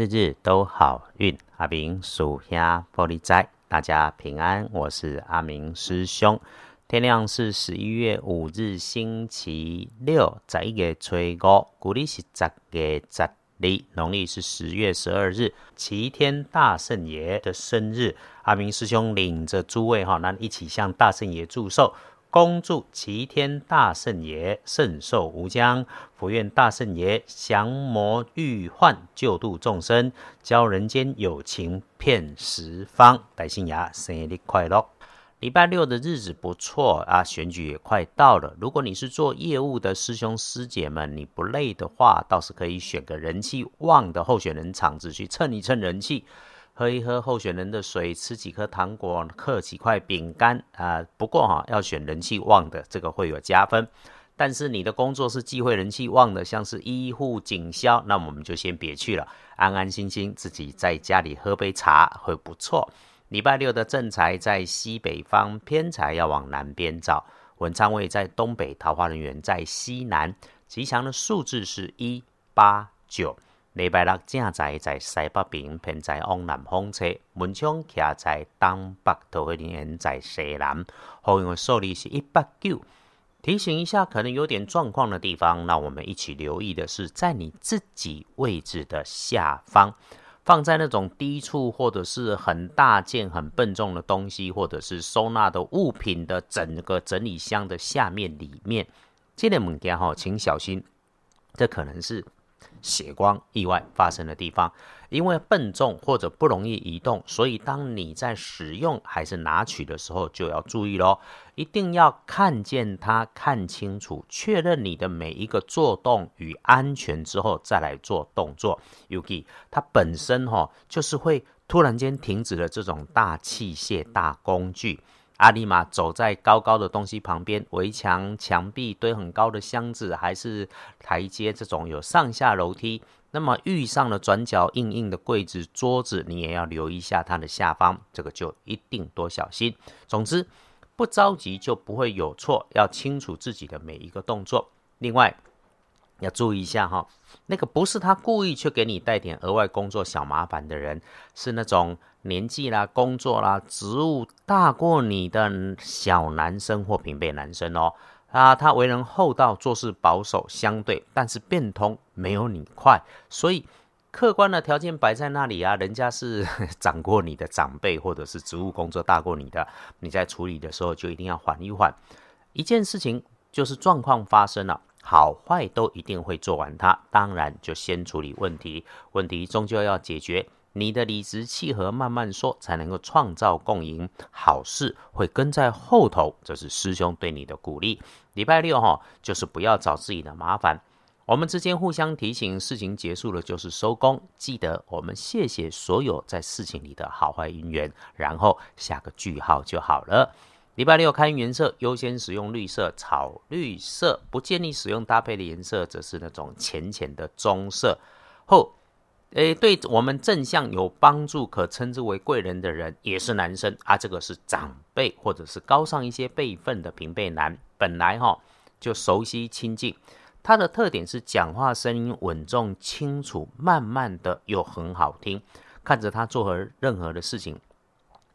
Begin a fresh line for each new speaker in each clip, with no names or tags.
日日都好运。阿明属下玻璃斋，大家平安。我是阿明师兄。天亮是十一月五日，星期六，十一月初五，古历是十月十二，农历是十月十二日，齐天大圣爷的生日。阿明师兄领着诸位哈，那一起向大圣爷祝寿。恭祝齐天大圣爷圣寿无疆，福愿大圣爷降魔御患，救度众生，教人间有情遍十方。戴新牙，生日快乐！礼拜六的日子不错啊，选举也快到了。如果你是做业务的师兄师姐们，你不累的话，倒是可以选个人气旺的候选人场子去蹭一蹭人气。喝一喝候选人的水，吃几颗糖果，嗑几块饼干啊！不过哈，要选人气旺的，这个会有加分。但是你的工作是忌讳人气旺的，像是医护、警消，那我们就先别去了，安安心心自己在家里喝杯茶会不错。礼拜六的正财在西北方，偏财要往南边找。文昌位在东北，桃花人员在西南。吉祥的数字是一八九。礼拜六正在在西北边，偏在往南方车；门窗徛在东北，桃花林缘在西南。好用的数字是一百九。提醒一下，可能有点状况的地方，那我们一起留意的是，在你自己位置的下方，放在那种低处或者是很大件、很笨重的东西，或者是收纳的物品的整个整理箱的下面里面，这类物件哈，请小心，这可能是。血光意外发生的地方，因为笨重或者不容易移动，所以当你在使用还是拿取的时候就要注意喽，一定要看见它，看清楚，确认你的每一个做动与安全之后再来做动作。Uki，它本身哈，就是会突然间停止了这种大器械、大工具。阿里玛走在高高的东西旁边，围墙、墙壁堆很高的箱子，还是台阶这种有上下楼梯。那么遇上了转角硬硬的柜子、桌子，你也要留意一下它的下方，这个就一定多小心。总之，不着急就不会有错，要清楚自己的每一个动作。另外，要注意一下哈，那个不是他故意去给你带点额外工作小麻烦的人，是那种。年纪啦，工作啦，职务大过你的小男生或平辈男生哦，啊，他为人厚道，做事保守，相对，但是变通没有你快，所以客观的条件摆在那里啊，人家是长过你的长辈，或者是职务工作大过你的，你在处理的时候就一定要缓一缓。一件事情就是状况发生了，好坏都一定会做完它，当然就先处理问题，问题终究要解决。你的理直气和慢慢说，才能够创造共赢，好事会跟在后头。这是师兄对你的鼓励。礼拜六哈，就是不要找自己的麻烦。我们之间互相提醒，事情结束了就是收工。记得我们谢谢所有在事情里的好坏因缘，然后下个句号就好了。礼拜六看颜色，优先使用绿色、草绿色，不建议使用搭配的颜色，则是那种浅浅的棕色。后。诶，对我们正向有帮助，可称之为贵人的人也是男生啊。这个是长辈或者是高尚一些辈分的平辈男，本来哈就熟悉亲近。他的特点是讲话声音稳重清楚，慢慢的又很好听。看着他做何任何的事情，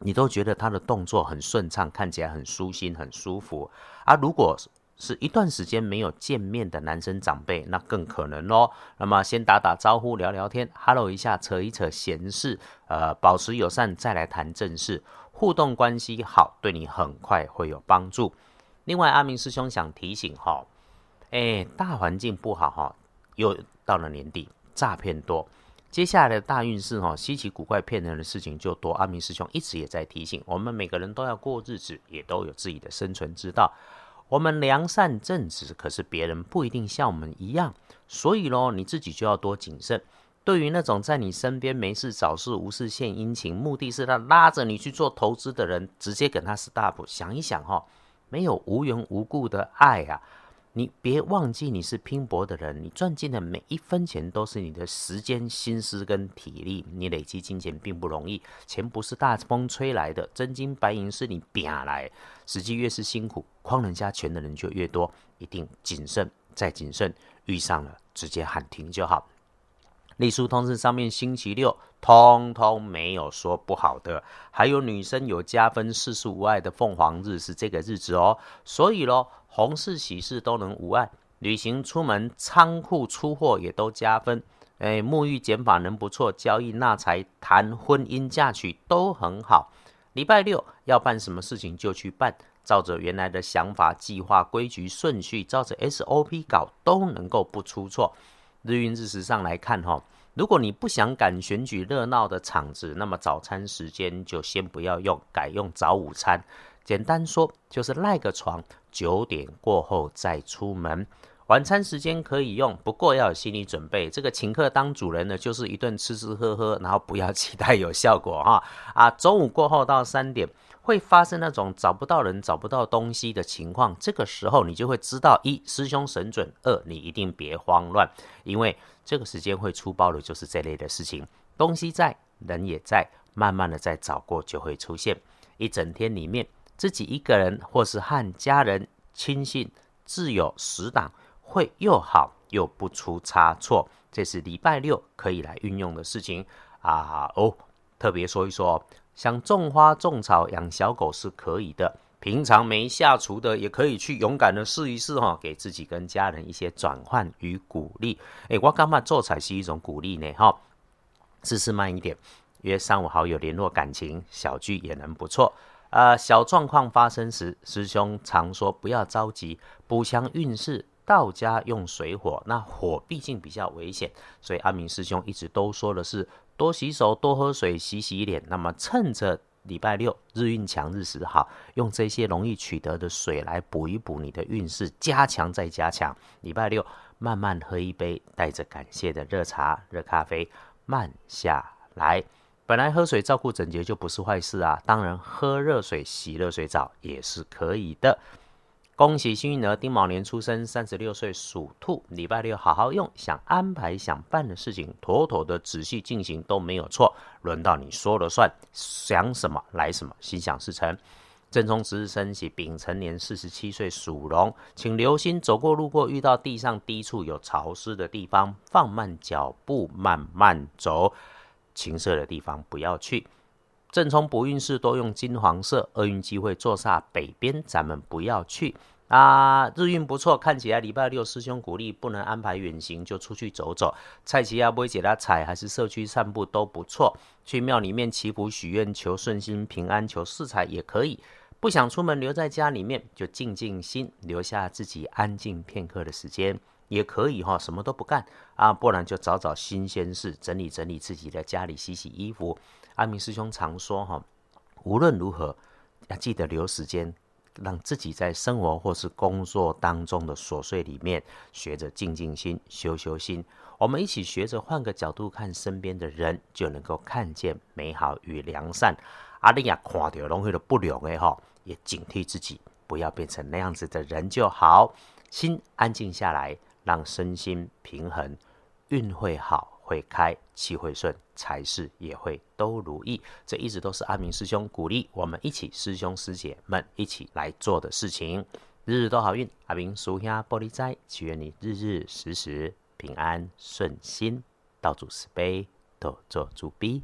你都觉得他的动作很顺畅，看起来很舒心、很舒服。啊，如果是一段时间没有见面的男生长辈，那更可能哦。那么先打打招呼，聊聊天，hello 一下，扯一扯闲事，呃，保持友善，再来谈正事，互动关系好，对你很快会有帮助。另外，阿明师兄想提醒哈，哎，大环境不好哈，又到了年底，诈骗多，接下来的大运势哈，稀奇古怪骗人的事情就多。阿明师兄一直也在提醒我们，每个人都要过日子，也都有自己的生存之道。我们良善正直，可是别人不一定像我们一样，所以咯，你自己就要多谨慎。对于那种在你身边没事找事、无事献殷勤，目的是他拉着你去做投资的人，直接跟他 stop。想一想哈，没有无缘无故的爱啊。你别忘记，你是拼搏的人，你赚进的每一分钱都是你的时间、心思跟体力。你累积金钱并不容易，钱不是大风吹来的，真金白银是你拼来。实际越是辛苦，诓人家钱的人就越多，一定谨慎再谨慎，遇上了直接喊停就好。历书通知上面星期六通通没有说不好的，还有女生有加分事事无碍的凤凰日是这个日子哦，所以咯，红事喜事都能无碍，旅行出门仓库出货也都加分，哎，沐浴减法能不错，交易纳财谈婚姻嫁娶都很好。礼拜六要办什么事情就去办，照着原来的想法、计划、规矩、顺序，照着 SOP 搞都能够不出错。日运日时上来看哈，如果你不想赶选举热闹的场子，那么早餐时间就先不要用，改用早午餐。简单说就是赖个床，九点过后再出门。晚餐时间可以用，不过要有心理准备。这个请客当主人呢，就是一顿吃吃喝喝，然后不要期待有效果哈。啊，中午过后到三点会发生那种找不到人、找不到东西的情况，这个时候你就会知道：一师兄神准；二你一定别慌乱，因为这个时间会出包的，就是这类的事情。东西在，人也在，慢慢的再找过就会出现。一整天里面，自己一个人或是和家人亲信挚友死党。会又好又不出差错，这是礼拜六可以来运用的事情啊哦。特别说一说，像种花种草养小狗是可以的，平常没下厨的也可以去勇敢的试一试哈，给自己跟家人一些转换与鼓励。诶，我干嘛做菜是一种鼓励呢？哈，试试慢一点，约三五好友联络感情，小聚也能不错。呃，小状况发生时，师兄常说不要着急，补强运势。道家用水火，那火毕竟比较危险，所以阿明师兄一直都说的是多洗手、多喝水、洗洗脸。那么趁着礼拜六日运强、日时好，用这些容易取得的水来补一补你的运势，加强再加强。礼拜六慢慢喝一杯带着感谢的热茶、热咖啡，慢下来。本来喝水照顾整洁就不是坏事啊，当然喝热水、洗热水澡也是可以的。恭喜幸运儿丁卯年出生，三十六岁属兔。礼拜六好好用，想安排想办的事情，妥妥的仔细进行都没有错。轮到你说了算，想什么来什么，心想事成。正冲值日生喜丙辰年四十七岁属龙，请留心走过路过遇到地上低处有潮湿的地方，放慢脚步慢慢走，青色的地方不要去。正冲不运势多用金黄色，厄运机会坐煞北边，咱们不要去啊。日运不错，看起来礼拜六师兄鼓励不能安排远行，就出去走走。蔡奇亚不会解他彩，还是社区散步都不错。去庙里面祈福许愿，求顺心平安，求四财也可以。不想出门，留在家里面就静静心，留下自己安静片刻的时间也可以哈。什么都不干啊，不然就找找新鲜事，整理整理自己的家里，洗洗衣服。阿明师兄常说：“哈，无论如何要记得留时间，让自己在生活或是工作当中的琐碎里面，学着静静心、修修心。我们一起学着换个角度看身边的人，就能够看见美好与良善。阿丽亚看到东西的不良的哈，也警惕自己，不要变成那样子的人就好。心安静下来，让身心平衡，运会好。”会开，气会顺，财事也会都如意。这一直都是阿明师兄鼓励我们一起师兄师姐们一起来做的事情。日日都好运，阿明属下玻璃斋，祈愿你日日时时平安顺心，道主慈悲，多做主逼。